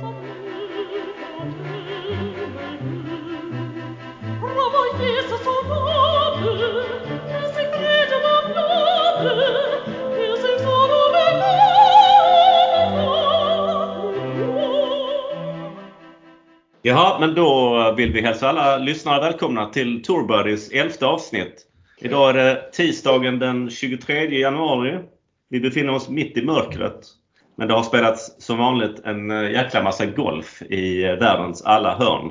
Jaha, men då vill vi hälsa alla lyssnare välkomna till Tourbuddies elfte avsnitt. Idag är det tisdagen den 23 januari. Vi befinner oss mitt i mörkret. Men det har spelats som vanligt en eh, jäkla massa golf i eh, världens alla hörn.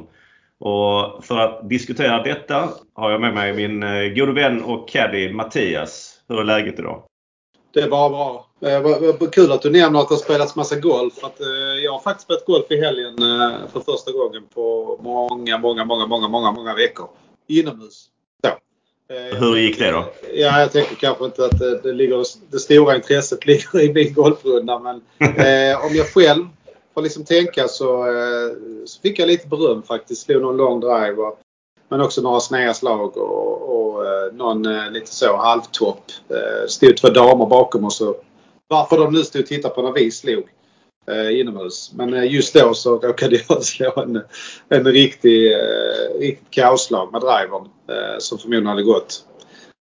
Och för att diskutera detta har jag med mig min eh, gode vän och caddy Mattias. Hur är läget idag? Det är bara bra. Vad kul att du nämner att det har spelats massa golf. Att, jag har faktiskt spelat golf i helgen för första gången på många, många, många, många, många, många veckor. Inomhus. Så. Hur gick det då? Ja, jag tänker kanske inte att det, det, ligger, det stora intresset ligger i min golfrunda. Men eh, om jag själv får liksom tänka så, eh, så fick jag lite beröm faktiskt. Slog någon lång drive. Och, men också några sneda slag och, och eh, någon eh, lite så halvtopp. Eh, stod två damer bakom oss. Och varför de nu stod och tittade på när vi slog eh, inomhus. Men eh, just då så råkade jag slå en, en riktig, eh, riktigt kaosslag med drivern. Eh, som förmodligen hade gått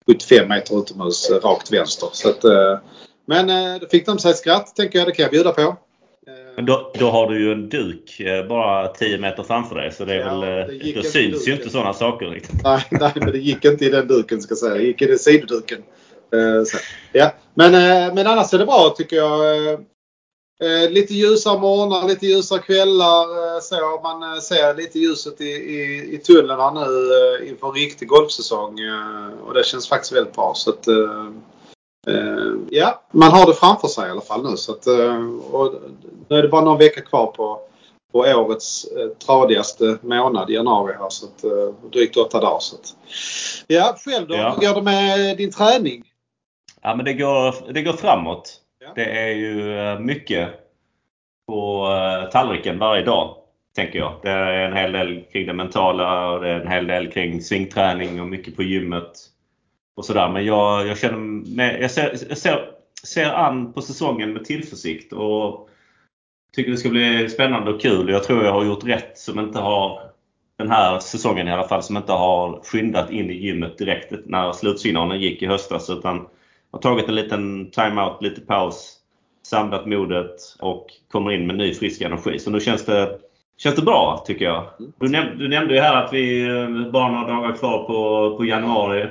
75 meter utomhus eh, rakt vänster. Så att, eh, men då fick de sig ett skratt tänker jag. Det kan jag bjuda på. Men då, då, har du ju en duk bara 10 meter framför dig så det är Ja, väl, det då syns ju inte sådana saker riktigt. Nej, nej, men det gick inte i den duken ska jag säga. Det gick i den sidoduken. Så, ja. men, men annars är det bra tycker jag. Eh, lite ljusare morgnar, lite ljusare kvällar. Eh, så man eh, ser lite ljuset i, i, i tunneln här nu eh, inför riktig golfsäsong. Eh, och det känns faktiskt väldigt bra. Så att, eh, ja, man har det framför sig i alla fall nu. Så att, och nu är det bara någon vecka kvar på på årets eh, tradigaste månad, januari här. Så att, drygt åtta dagar. Så att. Ja, själv då? Ja. Hur går det med din träning? Ja men det går, det går framåt. Det är ju eh, mycket på eh, tallriken varje dag. Tänker jag. Det är en hel del kring det mentala och det är en hel del kring svingträning och mycket på gymmet. Och sådär. Men jag, jag känner mig... jag ser, jag ser, ser an på säsongen med tillförsikt och tycker det ska bli spännande och kul. Jag tror jag har gjort rätt som inte har den här säsongen i alla fall som inte har skyndat in i gymmet direkt när slutsignalen gick i höstas utan har tagit en liten timeout, lite paus, samlat modet och kommer in med ny frisk energi. Så nu känns det, känns det bra tycker jag. Du, näm du nämnde ju här att vi eh, bara har några dagar kvar på, på januari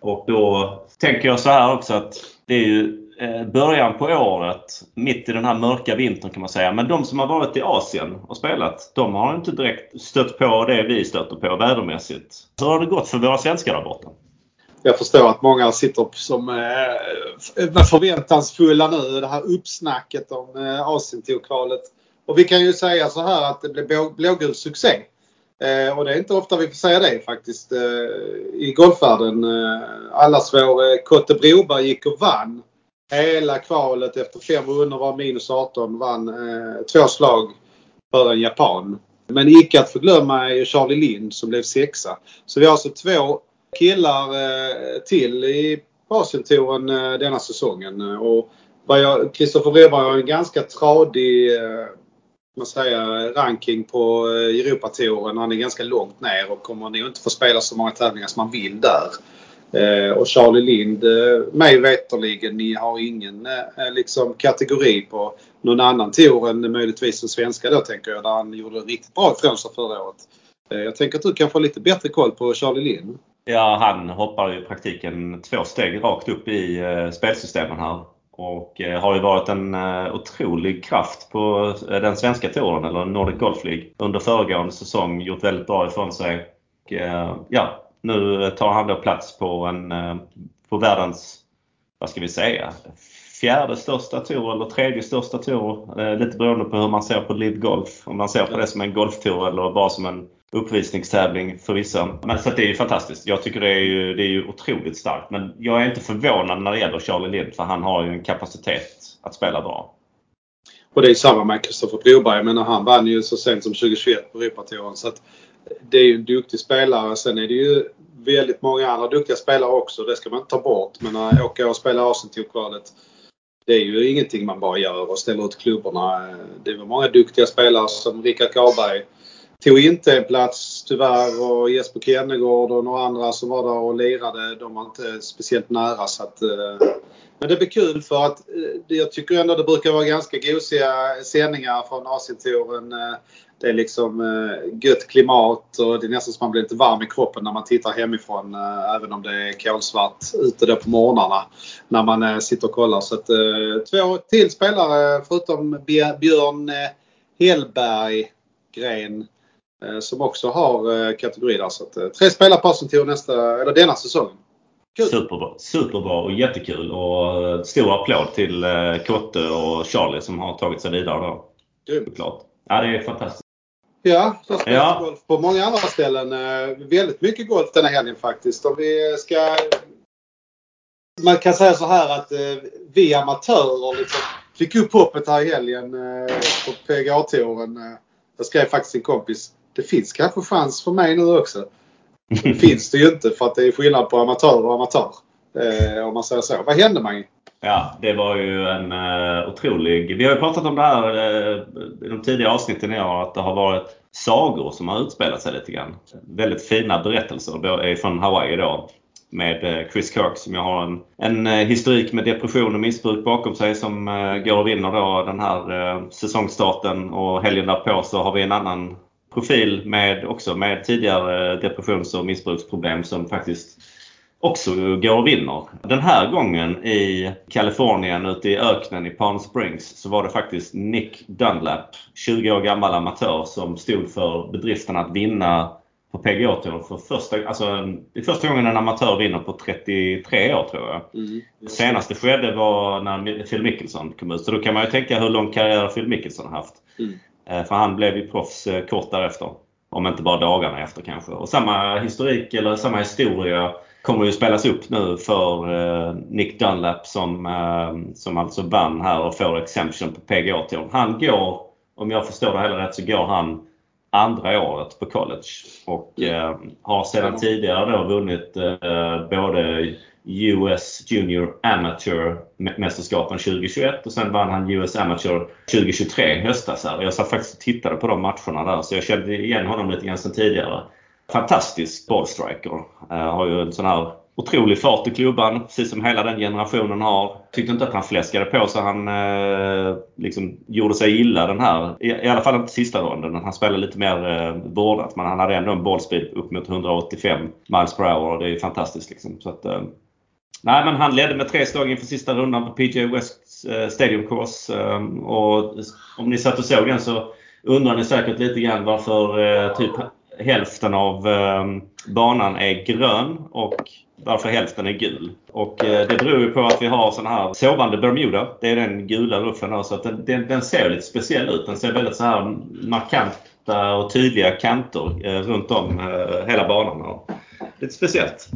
och då tänker jag så här också att det är ju eh, början på året, mitt i den här mörka vintern kan man säga. Men de som har varit i Asien och spelat, de har inte direkt stött på det vi stöter på vädermässigt. Hur har det gått för våra svenskar där borta? Jag förstår att många sitter som eh, förväntansfulla nu. Det här uppsnacket om eh, Asientokvalet. Och vi kan ju säga så här att det blev blågul succé. Eh, och det är inte ofta vi får säga det faktiskt eh, i golfvärlden. Eh, allas vår eh, Kotte Broberg gick och vann hela kvalet efter fem rundor var minus 18. Vann eh, två slag för en japan. Men icke att förglömma är ju Charlie Lind som blev sexa. Så vi har alltså två killar eh, till i Asientouren eh, denna säsongen. Eh, och Kristoffer Broberg har en ganska tradig man säger, ranking på Europatouren. Han är ganska långt ner och kommer nog inte få spela så många tävlingar som man vill där. Och Charlie Lind, mig veterligen, ni har ingen liksom kategori på någon annan tour än möjligtvis den svenska då tänker jag, där han gjorde riktigt bra ifrån sig förra året. Jag tänker att du kan få lite bättre koll på Charlie Lind. Ja, han hoppar ju i praktiken två steg rakt upp i eh, spelsystemen här. Och eh, har ju varit en eh, otrolig kraft på den svenska touren, eller Nordic Golf League, under föregående säsong. Gjort väldigt bra ifrån sig. Och, ja, nu tar han då plats på, en, på världens, vad ska vi säga, fjärde största tour eller tredje största tour. Lite beroende på hur man ser på Live Golf. Om man ser på det som en golftour eller bara som en uppvisningstävling för vissa. Men så att det är ju fantastiskt. Jag tycker det är ju, det är ju otroligt starkt. Men jag är inte förvånad när det gäller Charlie Lind för han har ju en kapacitet att spela bra. Och det är samma med Kristoffer Broberg. Men han vann ju så sent som 2021 på Europatouren. Så att det är ju en duktig spelare. Sen är det ju väldigt många andra duktiga spelare också. Det ska man inte ta bort. Men att åka och spela Asientokvalet det är ju ingenting man bara gör och ställer ut klubborna. Det var många duktiga spelare som Rickard Karlberg tog inte en plats tyvärr och Jesper Kennegård och några andra som var där och lirade, de var inte speciellt nära så att eh, men det blir kul för att eh, jag tycker ändå det brukar vara ganska gosiga sändningar från Asientouren. Eh, det är liksom gött klimat och det är nästan som man blir lite varm i kroppen när man tittar hemifrån. Även om det är kolsvart ute där på morgnarna. När man sitter och kollar. Så att, två till spelare förutom Björn Hellberg Gren som också har eh, kategori där. Så att, eh, tre spelare på Arsenal nästa, eller denna säsongen. Kul. Superbra. Superbra och jättekul. Och stor applåd till Kotte och Charlie som har tagit sig vidare då. Grymt. Klart. Ja, det är fantastiskt. Ja, det spelas ja. golf på många andra ställen. Väldigt mycket golf denna helgen faktiskt. Om vi ska... Man kan säga så här att vi amatörer liksom fick upp hoppet här i helgen på PGA-touren. Jag skrev faktiskt en kompis det finns kanske chans för mig nu också. Det finns det ju inte för att det är skillnad på amatör och amatör. Eh, om man säger så. Vad hände Mange? Ja, det var ju en eh, otrolig... Vi har ju pratat om det här eh, i de tidiga avsnitten i år att det har varit sagor som har utspelat sig lite grann. Väldigt fina berättelser från Hawaii då. Med eh, Chris Kirk som jag har en, en eh, historik med depression och missbruk bakom sig som eh, går och vinner då den här säsongstarten och helgen därpå så har vi en annan profil med också med tidigare depressions och missbruksproblem som faktiskt också går och vinner. Den här gången i Kalifornien ute i öknen i Palm Springs så var det faktiskt Nick Dunlap, 20 år gammal amatör som stod för bedriften att vinna på PGA-touren för första, alltså, det är första gången en amatör vinner på 33 år tror jag. Mm. Det senaste skedde var när Phil Mickelson kom ut. Så då kan man ju tänka hur lång karriär Phil Mickelson har haft. Mm. Eh, för han blev ju proffs eh, kort därefter. Om inte bara dagarna efter kanske. Och samma historik eller samma historia kommer ju spelas upp nu för eh, Nick Dunlap som, som alltså vann här och får exemption på PGA-touren. Han går, om jag förstår det hela rätt, så går han andra året på college. Och har sedan tidigare då vunnit både US Junior Amateur mästerskapen 2021 och sen vann han US Amateur 2023 i höstas. Här. Jag satt faktiskt och tittade på de matcherna där så jag kände igen honom lite grann sedan tidigare. Fantastisk bollstriker. Uh, eh, har ju en sån här otrolig fart i klubban, precis som hela den generationen har. Tyckte inte att han fläskade på så han eh, liksom gjorde sig illa den här. I, I, alla fall inte sista ronden. Han spelade lite mer eh, vårdat men han hade ändå en bollspeed upp mot 185 miles per hour och det är fantastiskt. Liksom. Så att, eh, Nej, men han ledde med tre slag inför sista rundan på PGA West eh, Stadium Course. Ehm, och om ni satt och såg den så undrar ni säkert lite grann varför eh, typ hälften av ehm, banan är grön och varför hälften är gul. Och eh, det beror ju på att vi har sån här sovande Bermuda. Det är den gula ruffen så att den, den, den, ser lite speciell ut. Den ser väldigt så här markanta och tydliga kanter runt om hela banan. Lite speciellt.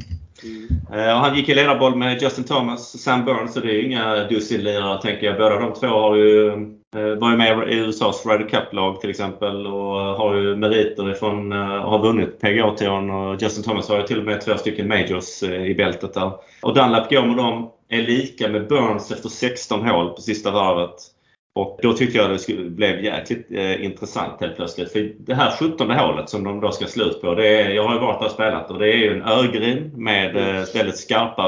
Mm. Och han gick i ledarboll med Justin Thomas och Sam Burns så det är ju inga dussinlirare tänker jag. Båda de två har ju, eh, var ju med i USAs Ryder Cup-lag till exempel och har ju meriter ifrån och har vunnit PGA-touren och Justin Thomas har ju till och med två stycken majors i bältet där. Och Dunlap går med dem, är lika med Burns efter 16 hål på sista varvet. Och då tyckte jag det blev jäkligt eh, intressant helt plötsligt. För det här 17 hålet som de då ska slut på. Det är, jag har ju varit där och spelat och det är ju en örgrin med eh, väldigt skarpa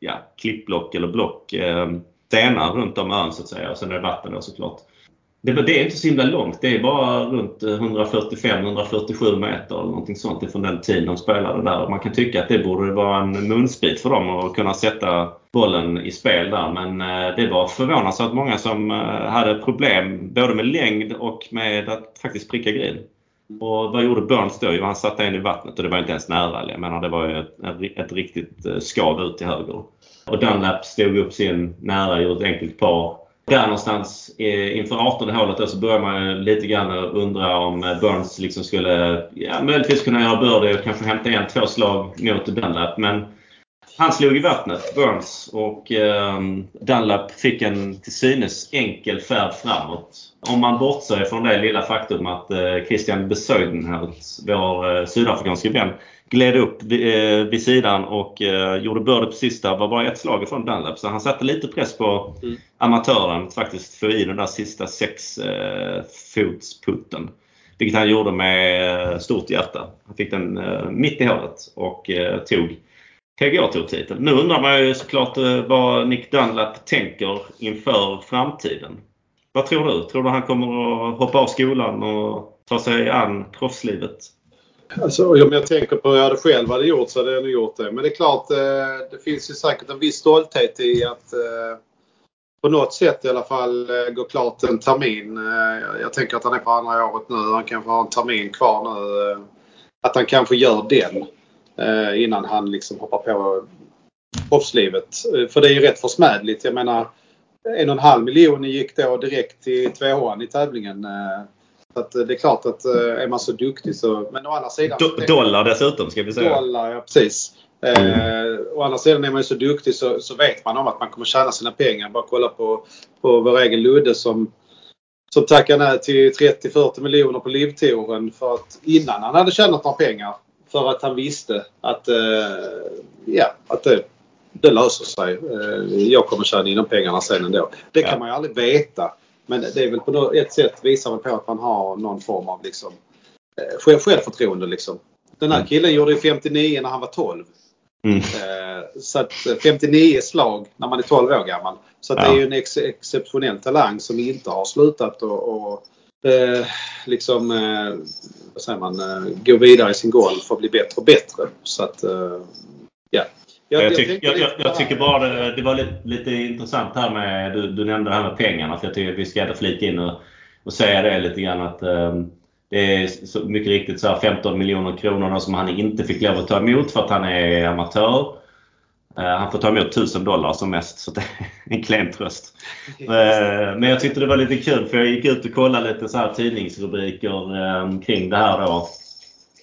ja, klippblock eller block. Eh, stenar runt om ön så att säga. Och sen är det vatten då såklart. Det, det är inte så himla långt. Det är bara runt 145-147 meter eller någonting sånt ifrån den tiden de spelade där. Man kan tycka att det borde vara en munsbit för dem att kunna sätta bollen i spel där. Men eh, det var förvånansvärt många som eh, hade problem både med längd och med att faktiskt pricka green. Och vad gjorde Burns då? Jo, han satte in i vattnet och det var inte ens nära. Jag menar, det var ju ett, ett riktigt eh, skav ut till höger. Och Dunlap stod upp sin nära, gjorde ett enkelt par där någonstans inför 18 hålet så börjar man lite grann undra om Burns liksom skulle ja, möjligtvis kunna göra birdie och kanske hämta igen två slag mot Dunlap. Men han slog i vattnet, Burns, och eh, Dunlap fick en till synes enkel färd framåt. Om man bortser från det lilla faktum att eh, Christian Besuidenhout, vår eh, sydafrikanske vän, gled upp vid, eh, vid sidan och eh, gjorde birdie på sista. var bara ett slag ifrån Dunlap. Så han satte lite press på mm. amatören att faktiskt få i den där sista sex eh. Vilket han gjorde med eh, stort hjärta. Han fick den eh, mitt i hålet och eh, tog Tour-titeln. Nu undrar man ju såklart eh, vad Nick Dunlap tänker inför framtiden. Vad tror du? Tror du han kommer att hoppa av skolan och ta sig an proffslivet? Alltså, om jag tänker på hur jag själv hade gjort så hade jag nog gjort det. Men det är klart, eh, det finns ju säkert en viss stolthet i att eh, på något sätt i alla fall gå klart en termin. Jag tänker att han är på andra året nu. Han kanske har en termin kvar nu. Att han kanske gör den innan han liksom hoppar på proffslivet. För det är ju rätt försmädligt. Jag menar en och en halv miljon gick då direkt till tvåan i tävlingen. Så att det är klart att eh, är man så duktig så... Men å andra sidan... Do dollar dessutom ska vi säga. Dollar, ja precis. Mm. Eh, å andra sidan är man ju så duktig så, så vet man om att man kommer tjäna sina pengar. Bara kolla på, på vår egen Ludde som, som tackade nej till 30-40 miljoner på livtouren för att innan han hade tjänat några pengar. För att han visste att, eh, ja, att det, det löser sig. Eh, jag kommer tjäna in de pengarna sen ändå. Det kan man ju aldrig veta. Men det är väl på ett sätt visar väl på att man har någon form av liksom, eh, självförtroende. Liksom. Den här mm. killen gjorde 59 när han var 12. Mm. Så att 59 eh, slag när man är 12 år gammal. Så ja. det är ju en ex exceptionell talang som inte har slutat och, och eh, liksom, eh, vad säger man, eh, gå vidare i sin golf och bli bättre och bättre. Så att, ja. Jag, jag, tyck, jag, jag, tycker bara det, det var lite, lite, intressant här med, du, du nämnde det här med pengarna. För jag tycker att vi ska ändå flika in och, och säga det lite grann att um, det är så, mycket riktigt så 15 miljoner kronor som han inte fick lov att ta emot för att han är amatör. Uh, han får ta emot 1000 dollar som mest så det är en klen tröst. Uh, men jag tyckte det var lite kul för jag gick ut och kollade lite så här tidningsrubriker um, kring det här då.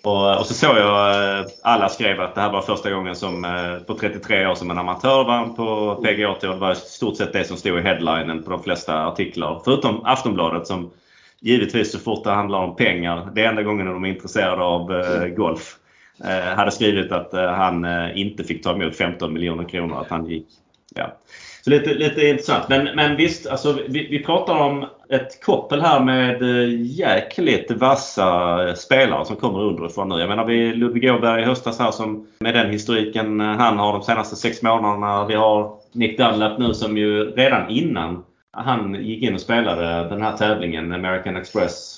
Och, så såg jag eh, alla skrev att det här var första gången som eh, på 33 år som en amatör vann på PGA Tour. Det var i stort sett det som stod i headlinen på de flesta artiklar. Förutom Aftonbladet som givetvis så fort det handlar om pengar, det är enda gången de är intresserade av eh, golf, eh, Eh, hade skrivit att eh, han eh, inte fick ta emot 15 miljoner kronor. Att han gick, ja. Så lite, lite intressant. Men, men visst, alltså, vi, vi pratar om ett koppel här med jäkligt vassa spelare som kommer underifrån nu. Jag menar vi Ludvig Åberg i höstas här som med den historiken han har de senaste sex månaderna. Vi har Nick Dunlap nu som ju redan innan han gick in och spelade den här tävlingen, American Express,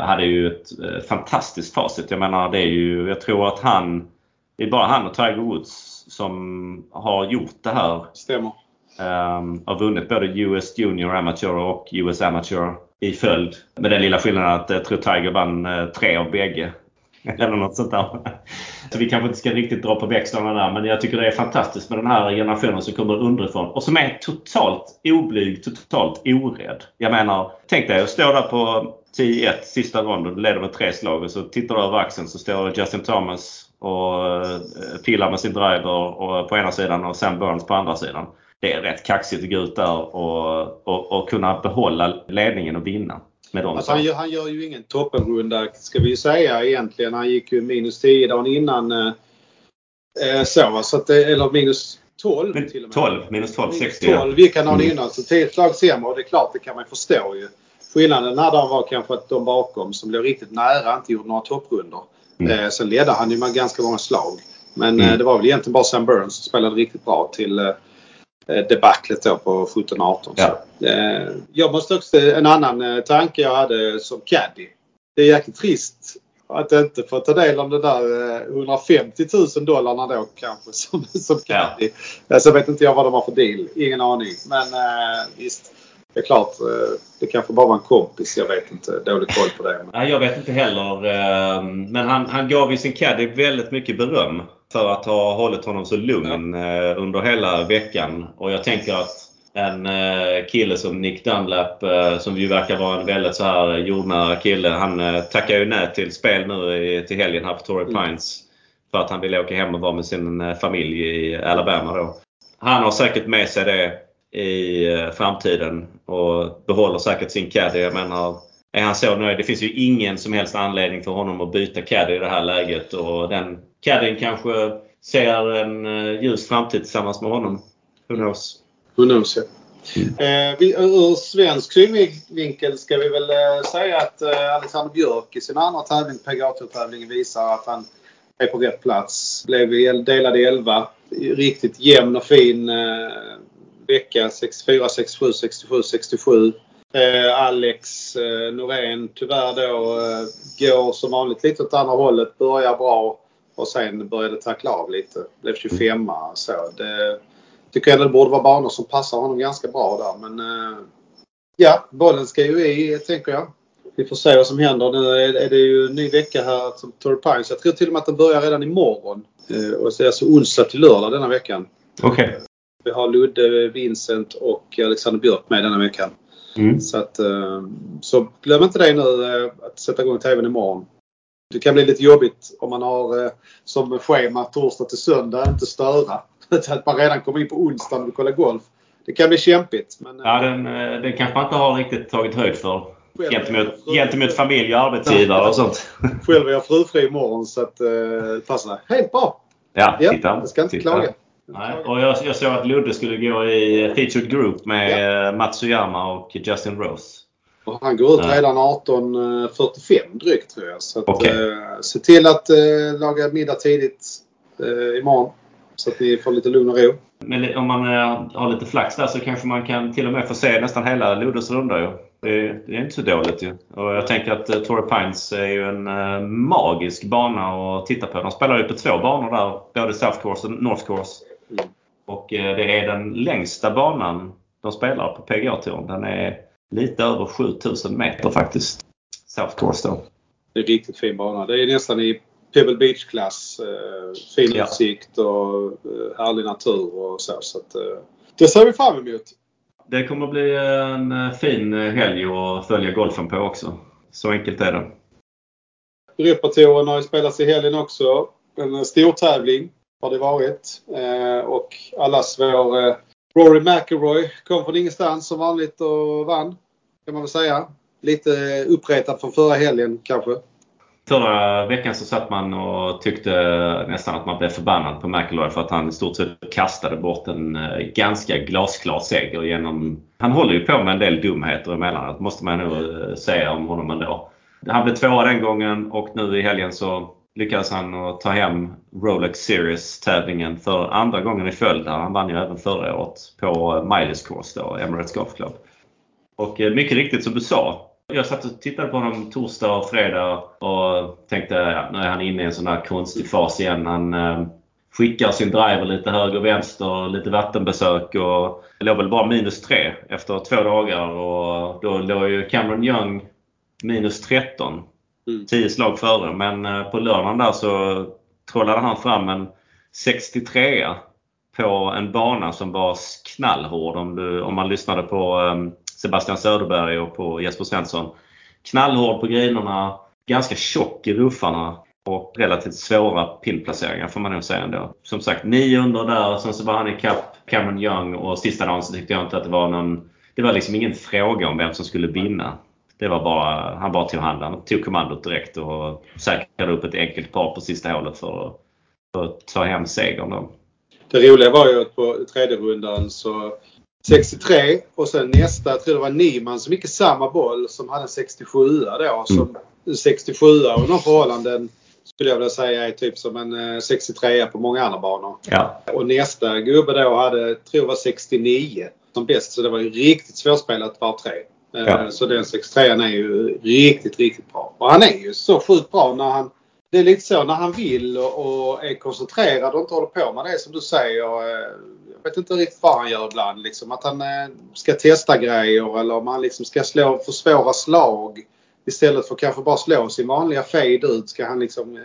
hade ju ett fantastiskt facit. Jag menar det är ju, jag tror att han, det är bara han och Tiger Woods som har gjort det här. Stämmer. Um, har vunnit både US Junior Amateur och US Amateur i följd. Med den lilla skillnaden att jag tror Tiger vann uh, tre av bägge. Eller något sånt där. Så vi kanske inte ska riktigt dra på växlarna där. Men jag tycker det är fantastiskt med den här generationen som kommer underifrån och som är totalt oblyg, totalt orädd. Jag menar, tänk dig att stå där på 10-1 sista ronden, du leder med tre slag och så tittar du över axeln så står Justin Thomas och uh, pillar med sin driver och, på ena sidan och Sam Burns på andra sidan det är rätt kaxigt att gå ut där och, och, och kunna behålla ledningen och vinna. Med dem alltså han, gör, han gör ju ingen toppenrunda ska vi säga egentligen. Han gick ju minus 10 dagen innan. Eh, eh så, så att det, eller minus 12 till och med. 12, minus 12, 60 12 gick han dagen innan. Så 10 slag sämre och det är klart det kan man förstå ju. Skillnaden den här dagen var kanske att de bakom som blev riktigt nära inte gjorde några topprundor. Mm. Eh, sen ledde han ju med ganska många slag. Men mm. eh, det var väl egentligen bara Sam Burns som spelade riktigt bra till eh, Eh, debaclet då på 17-18. Ja. Eh, jag måste också, en annan eh, tanke jag hade som caddy. Det är jäkligt trist att inte få ta del av de där 150 000 dollarna då kanske som, som caddy. Ja. Alltså vet inte jag vad de har för deal. Ingen aning. Men visst. Det är klart, det kanske bara var en kompis. Jag vet inte. Dålig koll på det. Men... Jag vet inte heller. Men han, han gav ju sin caddy väldigt mycket beröm för att ha hållit honom så lugn ja. Eh, under hela veckan. Och jag tänker att en eh, kille som Nick Dunlap eh, som ju verkar vara en väldigt så här jordnära kille. Han tackar ju nej till spel nu till helgen här på Torrey mm. Pines. för att han vill åka hem och vara med sin familj i Alabama då. Han har säkert med sig det i framtiden och behåller säkert sin caddy. Jag menar, är han så nöjd? Det finns ju ingen som helst anledning för honom att byta caddy i det här läget och den caddien kanske ser en eh, ljus framtid tillsammans med honom. Who knows? Who knows ja. Mm. Eh, ur svensk synvinkel ska vi väl eh, säga att eh, Alexander Björk i sin andra tävling, PGA-tävlingen, visar att han är på rätt plats. Blev delad i 11. Riktigt jämn och fin eh, vecka. 64, 67, 67, 67. Eh, Alex eh, Norén tyvärr då eh, går som vanligt lite åt andra hållet. Börjar bra och sen började tackla av lite. Blev 25 så. Det, tycker jag det borde vara banor som passar honom ganska bra där. Men eh, ja, bollen ska ju i tänker jag. Vi får se vad som händer. Nu är det ju en ny vecka här som Torrey Pines. Jag tror till och med att den börjar redan imorgon. Eh, och så är det alltså onsdag till lördag denna veckan. Okej. Okay. Vi har Ludde, Vincent och Alexander Björk med denna veckan. Mm. Så, att, eh, så glöm inte det nu att sätta igång TVn imorgon. Det kan bli lite jobbigt om man har som schema torsdag till söndag, inte störa. att man redan kommer in på onsdagen och kollar golf. Det kan bli kämpigt. Men, ja, den, eh, den kanske man inte har riktigt tagit höjd för. Gentemot, gentemot familj och arbetsgivare och sånt. Själv är jag frufri imorgon så att eh, det passar helt bra. Ja, titta. Jag ska inte titta. klaga. Nej, och jag, jag såg att Ludde skulle gå i featured group med ja. Eh, Matsuyama och Justin Rose. Och han går ut ja. redan 18.45 drygt tror jag. Så att, okay. eh, se till att eh, laga middag tidigt eh, imorgon. Så att ni får lite lugn och ro. Men om man eh, har lite flax där så kanske man kan till och med få se nästan hela Luddes runda ju. Det, det, är inte så dåligt ju. Och jag tänker att Torrey Pines är ju en magisk bana att titta på. De spelar ju på två banor där. Både South Course och North Course. Mm. Och uh, det är den längsta banan de spelar på PGA-touren. Den är lite över 7000 meter faktiskt. South Course då. Det är en riktigt fin bana. Det är nästan i Pebble Beach-klass. Eh, fin ja. utsikt och eh, härlig natur och så. så att, eh, det ser vi fram emot. Det kommer bli en eh, fin helg att följa golfen på också. Så enkelt är det. Europatouren har ju spelats i helgen också. En stor tävling har det varit. Eh, och allas vår eh, Rory McIlroy kom från ingenstans som vanligt och vann. Kan man väl säga. Lite uppretad från förra helgen kanske. Förra veckan så satt man och tyckte nästan att man blev förbannad på McIlroy för att han i stort sett kastade bort en eh, ganska glasklar seger genom... Han håller ju på med en del dumheter emellanåt måste man nog eh, säga om honom ändå. Han blev tvåa den gången och nu i helgen så lyckades han ta hem Rolex Series-tävlingen för andra gången i följd. Han vann ju även förra året på eh, Miles Course då, Emirates Golf Club. Och eh, mycket riktigt som du sa, jag satt och tittade på honom torsdag och fredag och tänkte ja, nu är han inne i en sån där konstig fas igen. Han eh, skickar sin driver lite höger och vänster, lite vattenbesök och det låg väl bara minus 3 efter två dagar och då låg ju Cameron Young minus 13. Mm. 10 slag före men eh, på lördagen där så trollade han fram en 63 på en bana som var knallhård om, du, om man lyssnade på ehm, Sebastian Söderberg och på Jesper Svensson. Knallhård på grinerna, ganska tjock i ruffarna och relativt svåra pillplaceringar får man nog säga ändå. Som sagt, nio under där sen så var han ikapp Cameron Young och sista dagen så tyckte jag inte att det var någon... Det var liksom ingen fråga om vem som skulle vinna. Det var bara, han bara tog hand Han tog kommandot direkt och säkrade upp ett enkelt par på sista hålet för, för att ta hem segern då. Det roliga var ju att på tredje rundan så 63 och sen nästa, jag tror det var Niman som gick i samma boll som hade en 67 då. Som mm. 67 och några förhållanden skulle jag vilja säga är typ som en 63 eh, på många andra banor. Ja. Och nästa gubbe då hade, tror jag var 69 som bäst. Så det var ju riktigt svårspelat var tre. Eh, ja. Så den 63 är ju riktigt, riktigt bra. Och han är ju så sjukt bra när han det är lite så när han vill och, och är koncentrerad och inte håller på med det som du säger. Eh, jag vet inte riktigt vad han gör ibland. Liksom, att han eh, ska testa grejer eller om han liksom ska slå för svåra slag. Istället för kanske bara slå sin vanliga fade ut ska han liksom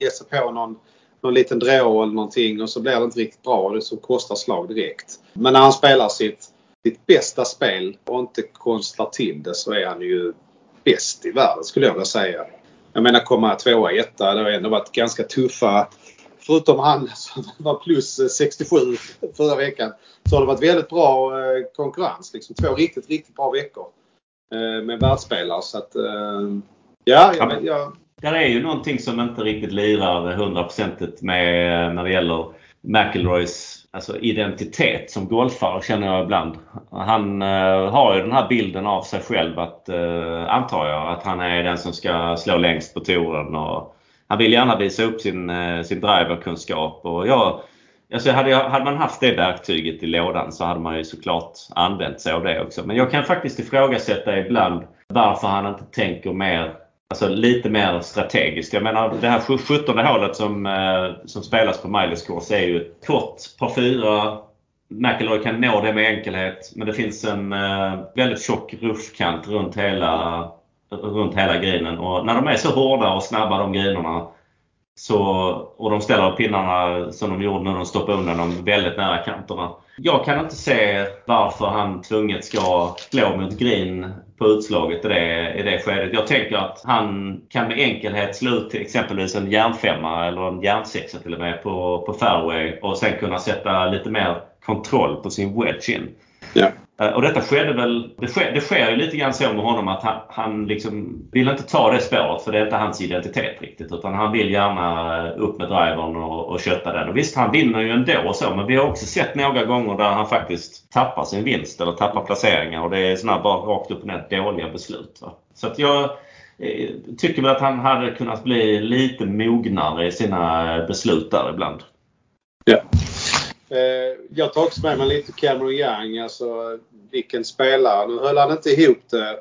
ge sig på någon, någon liten drå eller någonting och så blir det inte riktigt bra. Det som kostar slag direkt. Men när han spelar sitt, sitt bästa spel och inte konstlar till det så är han ju bäst i världen skulle jag vilja säga. Jag menar komma tvåa, etta. Det har ändå varit ganska tuffa förutom han som var plus 67 förra veckan, så har det varit väldigt bra eh, konkurrens. Liksom två riktigt, riktigt bra veckor eh, med världsspelare. Så att, eh, ja, jag, jag, där är ju någonting som inte riktigt lirar hundraprocentigt med när det gäller McIlroys alltså identitet som golfare känner jag ibland. Han eh, har ju den här bilden av sig själv att, eh, antar jag, att han är den som ska slå längst på touren. Och han vill gärna visa upp sin, eh, sin driverkunskap. Och jag, alltså hade, hade man haft det verktyget i lådan så hade man ju såklart använt sig av det också. Men jag kan faktiskt ifrågasätta ibland varför han inte tänker mer Alltså lite mer strategiskt. Jag menar det här 17 hålet som, eh, som spelas på Mileys Course är ju ett kort par fyra. McIlroy kan nå det med enkelhet men det finns en eh, väldigt tjock ruffkant runt hela, runt hela grinen. Och när de är så hårda och snabba de grinerna så, och de ställer pinnarna som de gjorde när de stoppade undan dem väldigt nära kanterna. Jag kan inte se varför han tvunget ska slå mot green på utslaget i det, i det skedet. Jag tänker att han kan med enkelhet slå ut exempelvis en järnfemma eller en järnsexa till och med på, på fairway och sen kunna sätta lite mer kontroll på sin wedge in. Ja. Eh, och detta skedde väl, det sker, det sker ju lite grann så med honom att han, han liksom vill inte ta det spåret för det är inte hans identitet riktigt. Utan han vill gärna upp med drivern och, och kötta den. Och visst, han vinner ju ändå och så men vi har också sett några gånger där han faktiskt tappar sin vinst eller tappar placeringar och det är sådana bara rakt upp och ner dåliga beslut. Va? Så att jag eh, tycker väl att han hade kunnat bli lite mognare i sina eh, beslut där ibland. Ja. Eh, jag tar också med mig lite Cameron Young, alltså vilken spelare. Nu höll han inte ihop det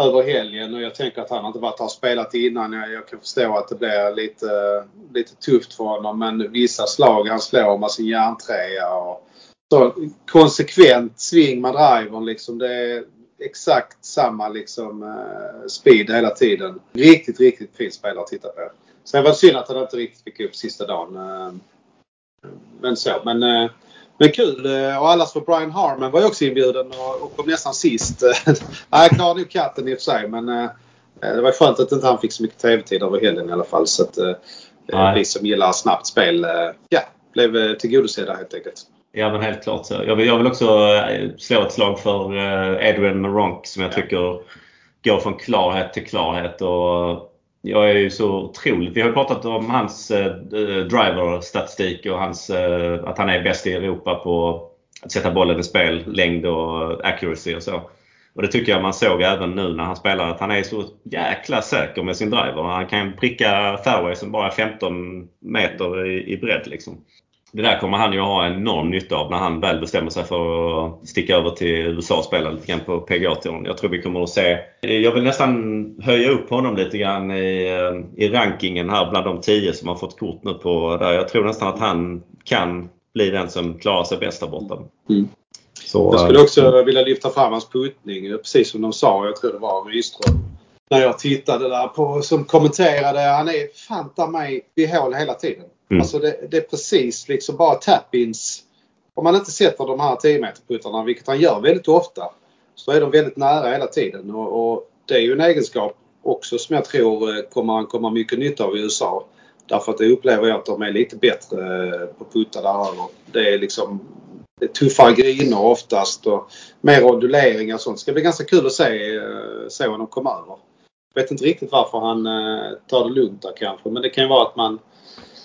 över helgen och jag tänker att han inte varit har spelat innan. Jag, jag, kan förstå att det blir lite, lite tufft för honom men vissa slag han slår med sin järntrea. och så konsekvent sving med drivern liksom. Det är exakt samma liksom eh, speed hela tiden. Riktigt, riktigt fin spelare att titta på. Sen var det synd att han inte riktigt fick upp sista dagen. Eh, men så. Men, eh, men kul. Eh, och allas för Brian Harman var ju också inbjuden och, kom nästan sist. Han klarade nog katten i och för sig men eh, det var skönt att inte han fick så mycket TV-tid över helgen i alla fall. Så att vi som gillar snabbt spel ja, blev tillgodosedda helt enkelt. Ja men helt klart. Jag vill, jag vill också slå ett slag för Adrian Maronk som jag tycker går från klarhet till klarhet. Och jag är ju så otroligt... Vi har pratat om hans eh, eh, driver-statistik och hans, eh, att han är bäst i Europa på att sätta bollen i spel, längd och accuracy och så. Och det tycker jag man såg även nu när han spelar att han är så jäkla säker med sin driver. Han kan pricka fairway som bara är 15 meter i, i bredd. Liksom det där kommer han ju ha enorm nytta av när han väl bestämmer sig för att sticka över till USA och spela lite grann på PGA-touren. Jag tror vi kommer att se... Jag vill nästan höja upp honom lite grann i, i rankingen här bland de tio som har fått kort nu på där. Jag tror nästan att han kan bli den som klarar sig bäst där borta. Mm. Så, jag skulle också vilja lyfta fram hans puttning. Precis som de sa, jag tror det var Ryström. När jag tittade där på, som kommenterade. Han är fan mig vid hål hela tiden. Mm. Alltså det, det, är precis liksom bara tap-ins. Om man inte sätter de här 10 meter puttarna, vilket han gör väldigt ofta, så är de väldigt nära hela tiden. Och, och det är ju en egenskap också som jag tror eh, kommer han komma mycket nytta av i USA. Därför att det upplever jag att de är lite bättre eh, på puttar där Det är liksom det är tuffare griner oftast och mer onduleringar och sånt. Det ska bli ganska kul att se, eh, se honom komma över. Jag vet inte riktigt varför han tar det lugnt där kanske men det kan ju vara att man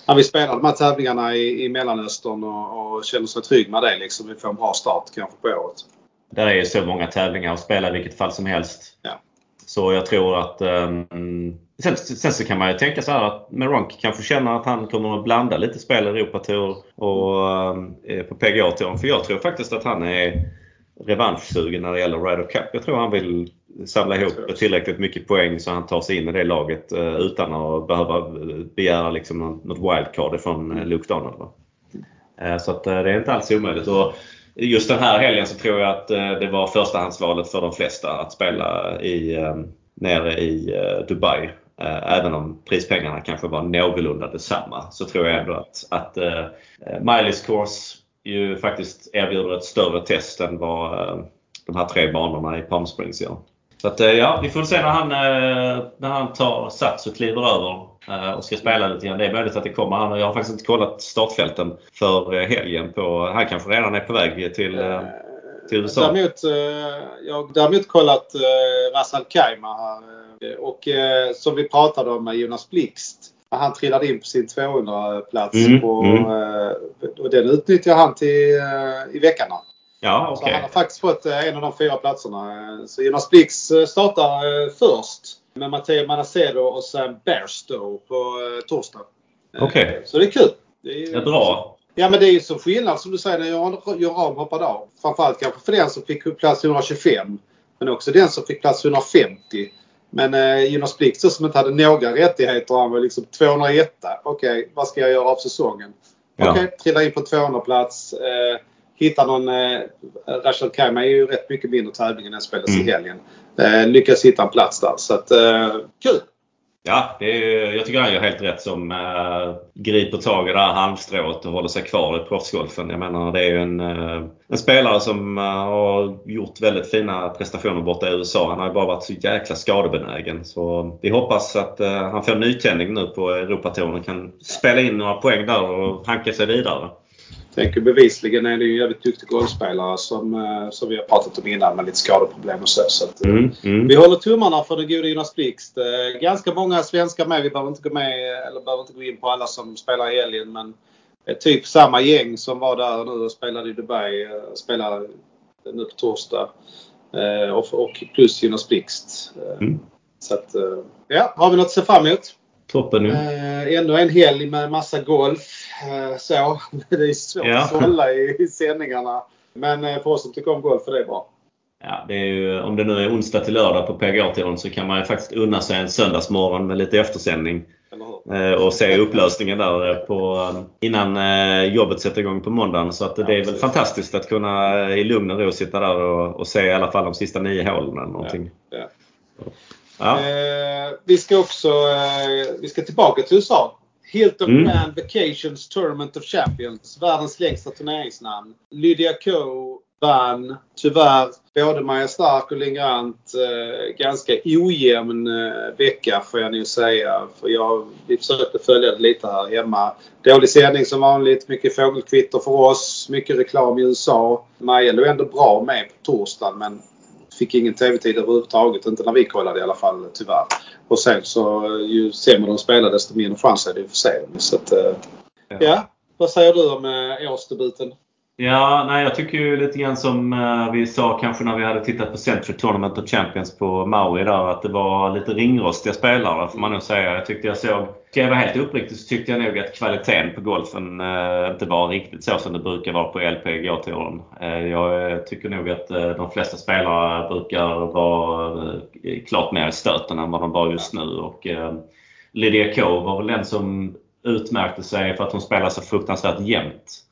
han vill spela de här tävlingarna i, i Mellanöstern och, och känner sig trygg med det. Liksom. Vi får en bra start kanske på året. Det är ju så många tävlingar att spela i vilket fall som helst. Ja. Så jag tror att... Um, sen, sen, så kan man ju tänka så här att Meronk kanske känner att han kommer att blanda lite spel i Europatour och um, på PGA-touren. För jag tror faktiskt att han är revanschsugen när det gäller Ryder Cup. Jag tror han vill samla ihop tillräckligt mycket poäng så han tar sig in i det laget uh, utan att behöva begära liksom något wildcard från uh, Luke Donald. Så att, det är inte alls omöjligt. Och just den här helgen så tror jag att det var förstahandsvalet för de flesta att spela i, nere i Dubai. Även om prispengarna kanske var någorlunda detsamma så tror jag ändå att, att Miley's Course ju faktiskt erbjuder ett större test än vad de här tre banorna i Palm Springs gör. Så att, ja, vi får se när han, när han tar sats och kliver över och ska spela lite grann. Det är möjligt att det kommer. Han, jag har faktiskt inte kollat startfälten för helgen. På, han kanske redan är på väg till, till USA. Däremot, jag har däremot kollat Rassal Kaima här. Och som vi pratade om med Jonas Blixt han trillade in på sin 200-plats. Mm, mm. Och den utnyttjar han till, i veckan. Ja, okay. Så han har faktiskt fått en av de fyra platserna. Så Jonas Blix startar först med Matteo Manacedo och Sam Bairstow på torsdag. Okej. Okay. Så det är kul. Det är, det är bra. Ja men det är ju så skillnad som du säger när Göran Ram hoppade av. Framförallt kanske för den som fick plats 125. Men också den som fick plats 150. Men eh, Jonas Blix som inte hade några rättigheter. Han var liksom 201. Okej, okay, vad ska jag göra av säsongen? Okej, okay, ja. trilla in på 200 plats. Eh, hitta någon... Eh, Rashad Kaima är ju rätt mycket mindre tävling än den spelas mm. i helgen. Eh, lyckas hitta en plats där. Så att, eh, kul! Ja, det är, jag tycker han gör helt rätt som äh, griper tag i det här halmstrået och håller sig kvar i proffsgolfen. Jag menar det är ju en, äh, en spelare som äh, har gjort väldigt fina prestationer borta i USA. Han har ju bara varit så jäkla skadebenägen. Så vi hoppas att han får nytändning nu på Europatouren och kan spela in några poäng där och hanka sig vidare tänker bevisligen är det ju en jävligt duktig golfspelare som, eh, som vi har pratat om innan med lite skadeproblem och så. så att, eh, mm, mm. Vi håller tummarna för den gode Jonas Blixt. Eh, ganska många svenskar med. Vi behöver inte gå med eller behöver inte gå in på alla som spelar i helgen men typ samma gäng som var där nu och spelade i Dubai spelar nu på torsdag. Och, och plus Jonas Blixt. Mm. Så att, ja, har vi något att se fram emot? Toppen ju. Ja. Ändå en helg med massa golf. Eh, så. Det är svårt ja. att hålla i, i sändningarna. Men eh, för oss som tycker om golf är det bra. Ja, det är ju, om det nu är onsdag till lördag på PGA-touren så kan man ju faktiskt unna sig en söndagsmorgon med lite eftersändning. Eh, och se upplösningen där på, innan jobbet sätter igång på måndagen. Så att det är väl fantastiskt att kunna i lugn och ro sitta där och, och se i alla fall de sista nio hålen eller någonting. Ja, ja. Ja. vi ska också vi ska tillbaka till USA. Hilton mm. Grand Vacations Tournament of Champions. Världens längsta turneringsnamn. Lydia Ko vann tyvärr både Maja Stark och Lingrant eh, ganska ojämn eh, vecka får jag nog säga. För jag, vi försökte följa det lite här hemma. Dålig sändning som vanligt. Mycket fågelkvitter för oss. Mycket reklam i USA. Maja låg ändå bra med på torsdagen men fick ingen TV-tid överhuvudtaget. Inte när vi kollade i alla fall tyvärr. Och sen så ju sämre de spelar desto mindre chans är det för sig. Så att, eh, ja. ja. Vad säger du om eh, årsdebuten? Ja, nej, jag tycker ju lite grann som eh, vi sa kanske när vi hade tittat på Century Tournament of Champions på Maui där att det var lite ringrostiga spelare får man nog säga. Jag tyckte jag såg, ska jag vara helt uppriktig så tyckte jag nog att kvaliteten på golfen eh, inte var riktigt så som det brukar vara på LPGA-touren. Eh, jag tycker nog att de flesta spelare brukar vara klart mer i stöten än vad de var just nu. Och, Lydia Ko var väl den som utmärkte sig för att hon spelade så fruktansvärt jämnt.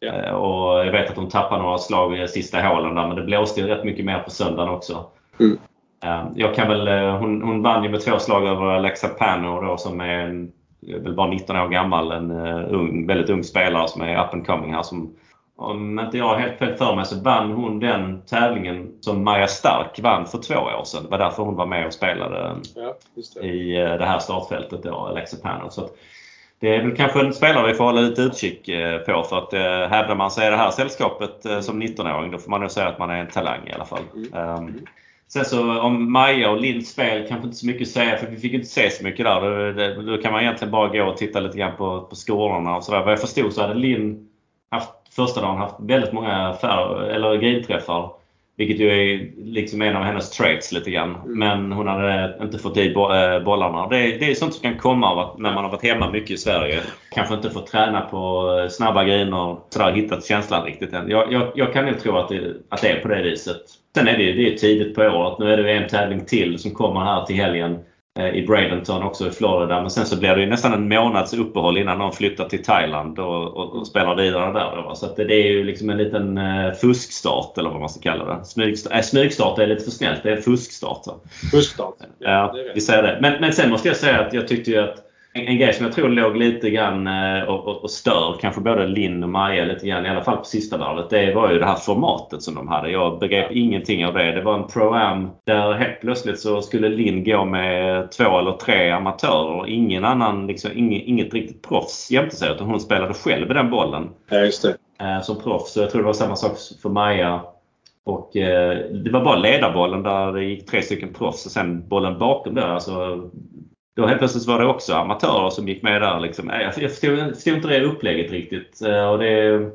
Ja. Eh, och jag vet att de tappade några slag i sista hålen där men det blåste ju rätt mycket mer på söndagen också. Mm. Eh, jag kan väl, eh, hon, hon vann ju med två slag över Alexa Pano då, som är en, väl bara 19 år gammal. En ung, väldigt ung spelare som är up and coming här. Som, om inte jag har helt fel för mig så vann hon den tävlingen som Maja Stark vann för två år sedan. Det var därför hon var med och spelade ja, det. i det här startfältet då, Alexa Pano. Så att, det är väl kanske en spelare vi får hålla lite utkik eh, på för att eh, hävdar man sig i det här sällskapet eh, som 19-åring då får man nog säga att man är en talang i alla fall. Um, sen så om Maja och Linds spel kanske inte så mycket att säga för vi fick inte se så mycket där. Då, då, då kan man egentligen bara gå och titta lite grann på, på skorarna och sådär. Vad jag förstod så hade Lind haft, första dagen haft väldigt många fär, eller grinträffar. Vilket ju är liksom en av hennes traits lite grann. Mm. Men hon hade inte fått i eh, bollarna. Det är, det är sånt som kan komma när man har varit hemma mycket i Sverige. Kanske inte fått träna på eh, snabba grejer sådär hittat känslan riktigt än. Jag, jag, jag kan nog tro att det, att det är på det viset. Sen är det, det är tidigt på året. Nu är det en tävling till som kommer här till helgen. Eh, i Bradenton också i Florida. Men sen så blir det nästan en månads uppehåll innan de flyttar till Thailand och, och, och spelar vidare där. Då. Så det är ju liksom en liten eh, fuskstart eller vad man ska kalla det. Smygstart, äh, smygstart är lite för snällt. Det är fuskstart. Fuskstart. Ja, ja vi säger det. Men, men sen måste jag säga att jag tyckte ju att en grej som jag tror låg lite grann eh, och, och, och stör kanske både Linn och Maja lite grann, i alla fall på sista varvet. Det var ju det här formatet som de hade. Jag begrep ingenting av det. Det var en Pro-Am där helt plötsligt så skulle Linn gå med två eller tre amatörer. Ingen annan, liksom, inget, inget riktigt proffs jämte sig. Utan hon spelade själv den bollen. Ja, just det. Eh, som proffs. Så jag tror det var samma sak för Maja. Och eh, det var bara ledarbollen där det gick tre stycken proffs och sen bollen bakom där. Alltså, då helt plötsligt var det också amatörer som gick med där. Liksom. Jag, jag förstod, inte det upplägget riktigt. Eh, och det är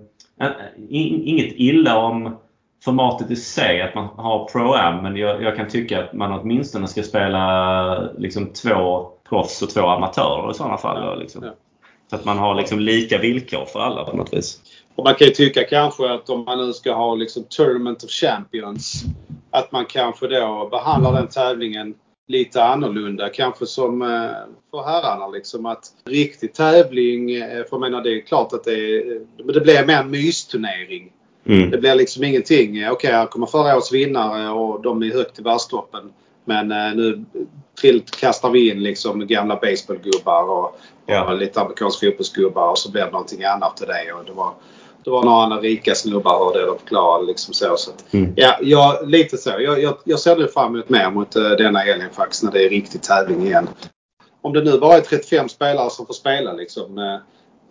inget illa om formatet i sig, att man har Pro-Am. Men jag, jag, kan tycka att man åtminstone ska spela liksom, två proffs och två amatörer i sådana fall. Liksom. Så att man har liksom lika villkor för alla på något vis. Och man kan ju tycka kanske att om man nu ska ha liksom Tournament of Champions att man kanske då behandlar den tävlingen lite annorlunda kanske som eh, för herrarna liksom att riktig tävling, eh, för jag menar det är klart att det, är, det blir mer en mysturnering. Mm. Det blir liksom ingenting, okej okay, här kommer förra årets vinnare och de är högt i världstoppen. Men eh, nu kastar vi in liksom gamla baseballgubbar och, ja. och lite amerikanska fotbollsgubbar och så blir det någonting annat till det. Och det var, det var några andra rika snubbar hörde de förklarade. Liksom så. så att, mm. ja, jag, lite så. Jag, jag, jag ser nu fram emot mer mot uh, denna helgen faktiskt när det är riktig tävling igen. Om det nu bara är 35 spelare som får spela liksom. Uh,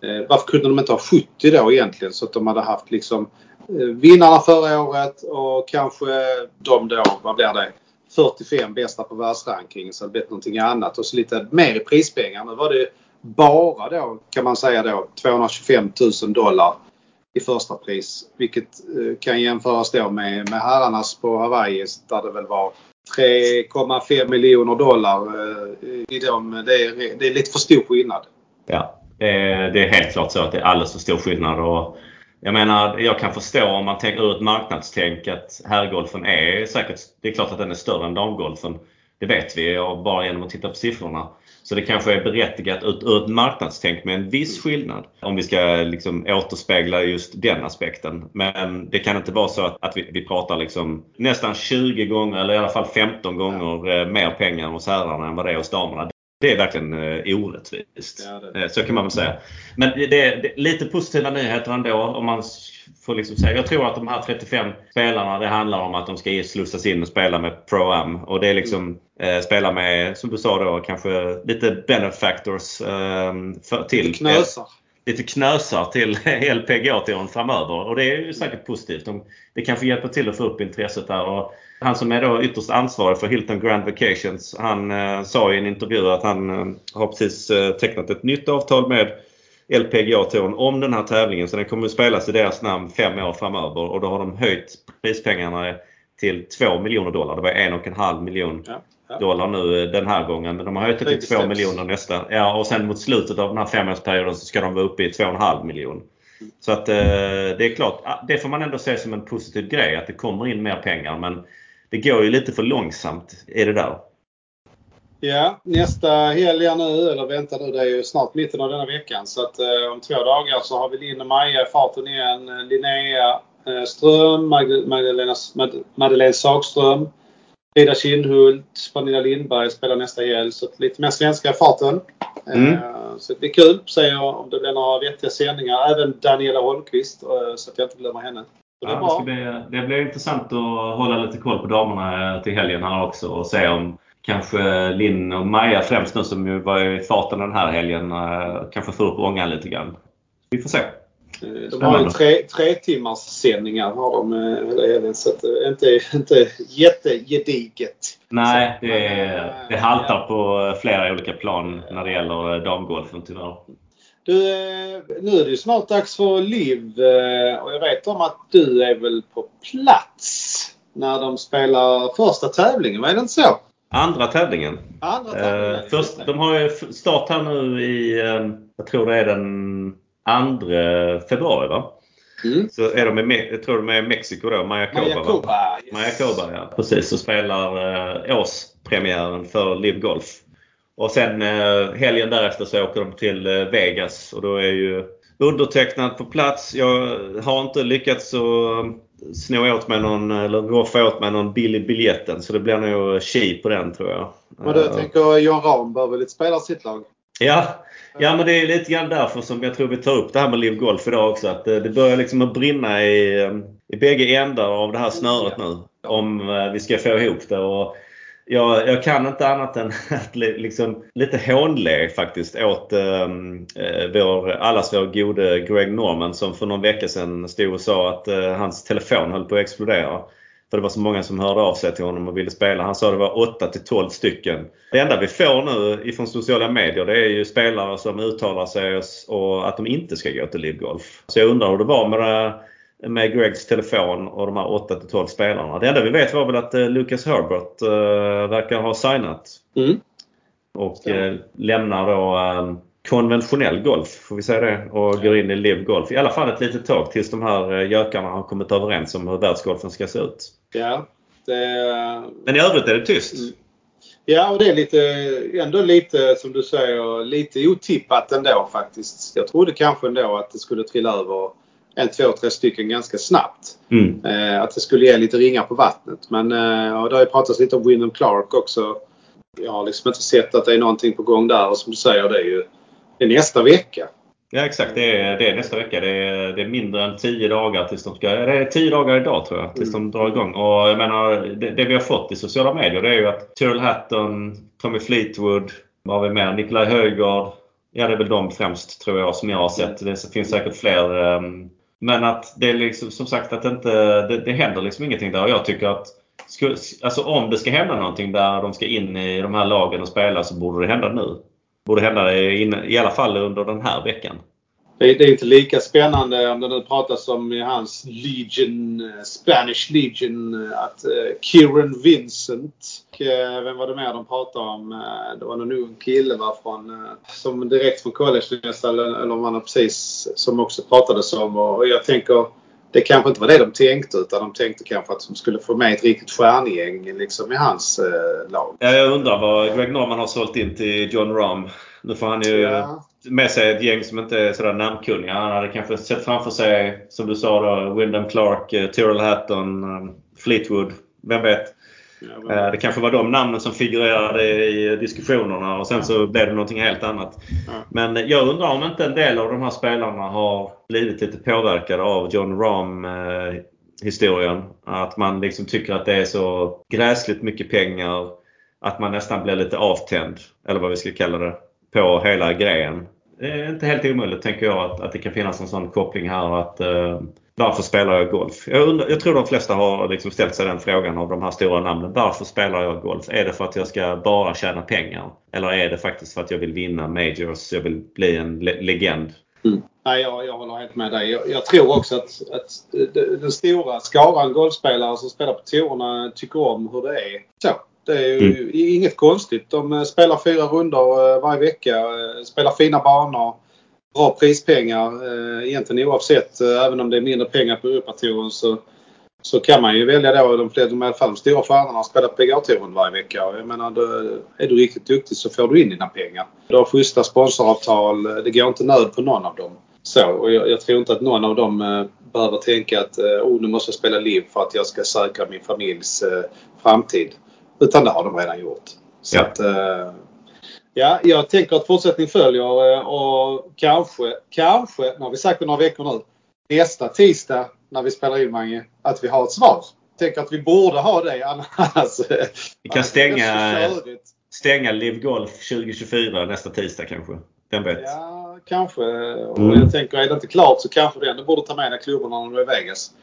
uh, varför kunde de inte ha 70 då egentligen så att de hade haft liksom vinnarna förra året och kanske de då, vad blir det? 45 bästa på världsrankingen så det blivit någonting annat och så lite mer i prispengar. Nu var det bara då kan man säga då 225 000 dollar i första pris. Vilket eh, kan jämföras då med, med herrarnas på Hawaii där det väl var 3,5 miljoner dollar. Eh, I dem. Det, är, det är lite för stor skillnad. Ja, det är, det är helt klart så att det är alldeles för stor skillnad. Och jag menar, jag kan förstå om man tänker ur ett marknadstänk att herrgolfen är säkert, det är klart att den är större än damgolfen. Det vet vi bara genom att titta på siffrorna. Så det kanske är berättigat ut, ur ett marknadstänk med en viss skillnad. Om vi ska liksom återspegla just den aspekten. Men det kan inte vara så att, att vi, vi pratar liksom nästan 20 gånger eller i alla fall 15 gånger eh, mer pengar hos herrarna än vad det är hos damerna. Det är verkligen eh, orättvist. Ja. Eh, så kan man väl säga. Men det är, det är lite positiva nyheter ändå om man får liksom säga. Jag tror att de här 35 spelarna det handlar om att de ska slussas in och spela med Pro-Am. Och det är liksom eh, spela med, som du sa då, kanske lite benefactors eh, för, till. Knösar. Lite knösar till LPGA-touren framöver. Och det är ju säkert positivt. De, det kanske hjälper till att få upp intresset där. Och han som är då ytterst ansvarig för Hilton Grand Vacations, han eh, sa i en intervju att han eh, har precis eh, tecknat ett nytt avtal med LPGA-touren om den här tävlingen. Så den kommer att spelas i deras namn fem år framöver och då har de höjt prispengarna till 2 miljoner dollar. Det var en och en halv miljon ja, ja. Dollar nu den här gången. Men de har höjt det till 2 miljoner nästa. Ja, och sen mot slutet av den här femårsperioden så ska de vara uppe i 2,5 miljoner. Så att eh, det är klart, ah, det får man ändå se som en positiv grej att det kommer in mer pengar. Men det går ju lite för långsamt i det där. Ja, nästa helg nu, eller vänta nu, det är ju snart mitten av denna veckan. Så att eh, om två dagar så har vi Linn och Maja i farten igen. Linnea eh, Ström, Magdalena, Madeleine Sagström, Ida Kindhult, Pernilla Lindberg spelar nästa helg. Så lite mer svenska i farten. Mm. Eh, så det blir kul. Se om det blir några vettiga sändningar. Även Daniela Holmqvist, eh, så att jag inte glömmer henne. Det, ja, det, ska bli, det blir intressant att hålla lite koll på damerna till helgen här också och se om kanske Linn och Maja främst nu som ju var i farten den här helgen eh, kanske får upp ångan lite grann. Vi får se. Eh, de har ju tre, tre timmars sändningar har de eh, hela helgen så att inte, inte jättegediget. Nej, det, det haltar på flera olika plan när det gäller damgolfen tyvärr. Du, nu är det ju snart dags för Liv och jag vet om att du är väl på plats när de spelar första tävlingen, var det inte så? Andra tävlingen. Andra tävlingen. Eh, först, de har ju start här nu i, eh, jag tror det är den 2 februari va? Mm. Så är de i, jag tror de är i Mexiko då, Mayacoba. Mayacoba, yes. Ja. Precis, och spelar eh, årspremiären för Live Golf. Och sen eh, helgen därefter så åker de till eh, Vegas och då är ju undertecknad på plats. Jag har inte lyckats att sno åt mig någon, eller roffa åt mig någon billig biljetten. Så det blir nog chi på den tror jag. Men du tänker John Rahm behöver lite spela sitt lag? Ja, ja men det är lite grann därför som jag tror vi tar upp det här med Liv Golf idag också. Att det börjar liksom att brinna i, i bägge ändar av det här snöret nu. Om vi ska få ihop det. Och jag, jag kan inte annat än att liksom, lite hånle faktiskt åt ehm, eh, vår, allas vår gode Greg Norman som för någon vecka sedan stod och sa att eh, hans telefon höll på att explodera. För det var så många som hörde av sig till honom och ville spela. Han sa det var 8 till 12 stycken. Det enda vi får nu ifrån sociala medier det är ju spelare som uttalar sig och att de inte ska gå till LIV-golf. Så jag undrar hur det var med det med Gregs telefon och de här 8-12 spelarna. Det enda vi vet var väl att eh, Lucas Herbert uh, verkar ha signat. Mm. Och uh, lämnar då uh, konventionell golf, får vi säga det, och går in i live golf. I alla fall ett litet tag tills de här gökarna har kommit överens om hur världsgolfen ska se ut. Ja. Det... Men i övrigt är det tyst. Mm. Ja, och det är lite, ändå lite som du säger, lite otippat ändå faktiskt. Jag trodde kanske ändå att det skulle trilla över en, två, tre stycken ganska snabbt. Mm. Eh, att det skulle ge lite ringar på vattnet. Men eh, och det har ju pratats lite om Wyndham Clark också. Jag har liksom inte sett att det är någonting på gång där och som du säger det är ju det är nästa vecka. Ja exakt, det är, det är nästa vecka. Det är, det är mindre än 10 dagar tills de ska... Det är 10 dagar idag tror jag, tills mm. de drar igång. Och jag menar, det, det, vi har fått i sociala medier det är ju att Tyrrell Hatton, Tommy Fleetwood, vad har vi mer? Nikolaj Höjgaard. Ja det är väl de främst tror jag som jag har sett. Det finns säkert fler um, men att det är liksom som sagt att inte, det, det händer liksom ingenting där. Och jag tycker att alltså om det ska hända någonting där de ska in i de här lagen och spela så borde det hända nu. Borde hända in, i alla fall under den här veckan. Det, det är inte lika spännande om det nu pratas om i hans Legion, eh, Spanish Legion, eh, att uh, Kieran Vincent, uh, vem var det mer de pratade om? Uh, det var någon ung kille va, från, uh, som direkt från college nästan, eller, eller om han precis, som också pratades om. Och, och jag tänker, det kanske inte var det de tänkte utan de tänkte kanske att de skulle få med ett riktigt stjärngäng liksom i hans lag. Ja, jag undrar vad Greg Norman har sålt in till John Rahm. Nu får han ju ja med sig ett gäng som inte är sådär namnkunniga. Han hade kanske sett framför sig, som du sa då, Wyndham Clark, uh, Tyrrell Hatton, um, Fleetwood. Vem vet? Ja, uh, det kanske var de namnen som figurerade i diskussionerna och sen så blev det någonting helt annat. Ja. Men jag undrar om inte en del av de här spelarna har blivit lite påverkade av John Rahm historien. Att man liksom tycker att det är så gräsligt mycket pengar att man nästan blir lite avtänd. Eller vad vi ska kalla det på hela grejen. Det är inte helt omöjligt tänker jag att, att det kan finnas en sån koppling här att eh, varför spelar jag golf? Jag, undrar, jag, tror de flesta har liksom ställt sig den frågan av de här stora namnen. Varför spelar jag golf? Är det för att jag ska bara tjäna pengar? Eller är det faktiskt för att jag vill vinna majors? Jag vill bli en le legend? Mm. Nej, jag, jag håller helt med dig. Jag, jag tror också att, att den stora skaran golfspelare som spelar på tourerna tycker om hur det är. Så. Det är ju mm. inget konstigt. De eh, spelar fyra runder eh, varje vecka. Eh, spelar fina banor. Bra prispengar. Egentligen oavsett, även om det är mindre pengar på Europatouren så, så kan man ju välja då de, flesta, i alla fall de stora stjärnorna att spela PGA-touren varje vecka. Jag menar, då, är du riktigt duktig så får du in dina pengar. Du har schyssta sponsoravtal. Det går inte nöd på någon av dem. Så, och jag, jag tror inte att någon av dem eh, behöver tänka att oh, nu måste jag spela liv för att jag ska säkra min familjs eh, framtid. Utan det har de redan gjort. Så ja. Att, eh, ja, jag tänker att fortsättning följer eh, och kanske, kanske, nu har vi sagt det några veckor nu, nästa tisdag när vi spelar in Mange, att vi har ett svar. Tänker att vi borde ha det annars. Vi kan stänga, stänga Live Golf 2024 nästa tisdag kanske. Vem vet? Ja, kanske. Och mm. jag tänker, är det inte klart så kanske du ändå borde ta med dig klubborna när du är i Vegas.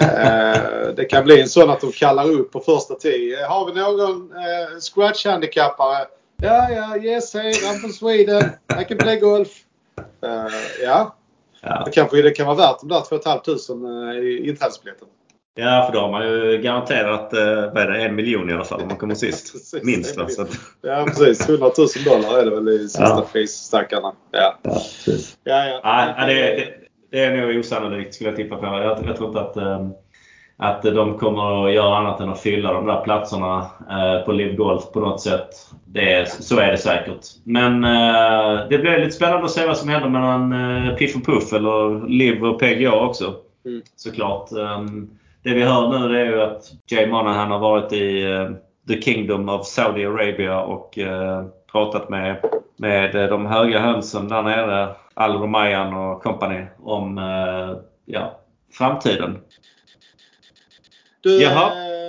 Eh, det kan bli en sån att de kallar upp på första tio. Har vi någon eh, scratch-handikappare? Ja, ja, yes, hey, I'm from Sweden. I can play golf. Uh, ja. ja. Det kanske det kan vara värt de där 2 500 uh, i inträdesbiljetten. Ja, för då har man ju garanterat eh, vad är det, en miljon i alla fall om man kommer sist. precis, Minst. Så. Ja, precis. 100 000 dollar är det väl i sista ja. prisstackarna. Ja. Ja, precis. Ja, ja. ja det, det, det är nog osannolikt skulle jag tippa på. Jag, jag tror inte att, eh, att de kommer att göra annat än att fylla de där platserna eh, på Live Golf på något sätt. Det, så är det säkert. Men eh, det blir lite spännande att se vad som händer mellan Piff och Puff eller Live och PGA också. Mm. Såklart. Det vi hör nu är ju att Jay Monahan har varit i The Kingdom of Saudi Arabia och eh, pratat med, med de höga hönsen där nere, Al Romayan och company, om eh, ja, framtiden. Du, eh,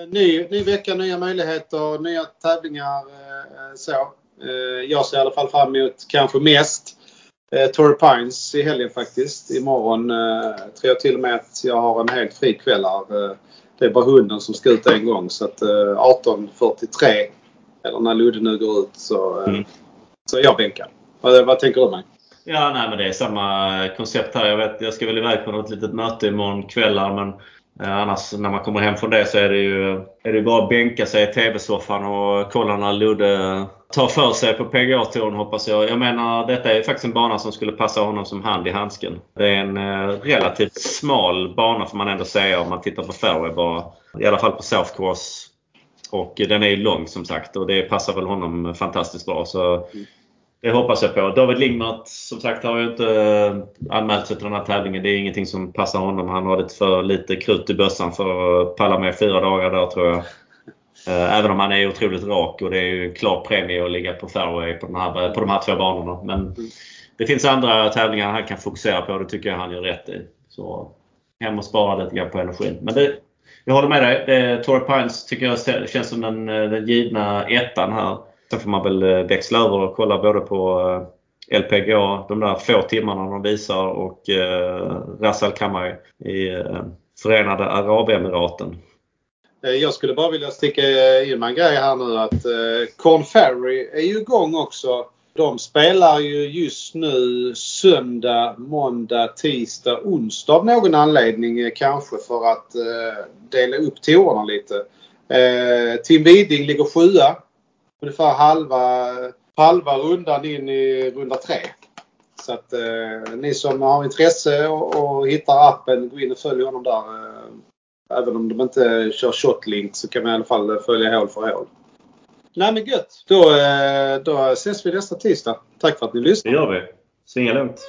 ny, ny vecka, nya möjligheter, nya tävlingar. Eh, så. Eh, jag ser i alla fall fram emot kanske mest eh, Torrey Pines i helgen faktiskt. Imorgon eh, tror jag till och med att jag har en helt fri kväll här. Eh, det är bara hunden som ska ut en gång så att eh, 18.43 eller när Ludde nu går ut så, eh, mm. så är jag bänkad. Vad, vad tänker du mig? Ja, nej, men det är samma koncept här. Jag, vet, jag ska väl iväg på något litet möte imorgon kvällar men eh, Eh, annars när man kommer hem från det så är det ju, är det bara att bänka sig i TV-soffan och kolla när Ludde tar för sig på PGA-touren hoppas jag. Jag menar detta är faktiskt en bana som skulle passa honom som hand i handsken. Det är en eh, relativt smal bana får man ändå säga om man tittar på fairway bara. I alla fall på South Course. Och den är ju lång som sagt och det passar väl honom fantastiskt bra. Så det hoppas jag på. David Lingmart som sagt har ju inte eh, anmält sig till den här tävlingen. Det är ingenting som passar honom. Han har lite för lite krut i bössan för att palla med fyra dagar där tror jag. Eh, även om han är otroligt rak och det är ju en klar premie att ligga på fairway på, den här, eh, på de här två banorna. Men det finns andra tävlingar han kan fokusera på. Det tycker jag han gör rätt i. Så hem och spara lite grann på energin. Men det, jag håller med dig. Torrey Pines tycker jag känns som den, den givna ettan här. Sen får man väl eh, växla över och kolla både på eh, LPGA, de där få timmarna de visar och eh, Ras Al Khaimah i eh, Förenade Arabemiraten. Eh, jag skulle bara vilja sticka in en grej här nu att eh, Corn Ferry är ju igång också. De spelar ju just nu söndag, måndag, tisdag, onsdag av någon anledning kanske för att eh, dela upp tourerna lite. Eh, Tim Widing ligger sjua. Ungefär halva, halva rundan in i runda tre. Så att eh, ni som har intresse och, och hittar appen, gå in och följ honom där. Eh, även om de inte kör shotlink så kan man i alla fall följa hål för hål. Nej men gött! Då, eh, då ses vi nästa tisdag. Tack för att ni lyssnade. Det gör vi. Svinga lugnt.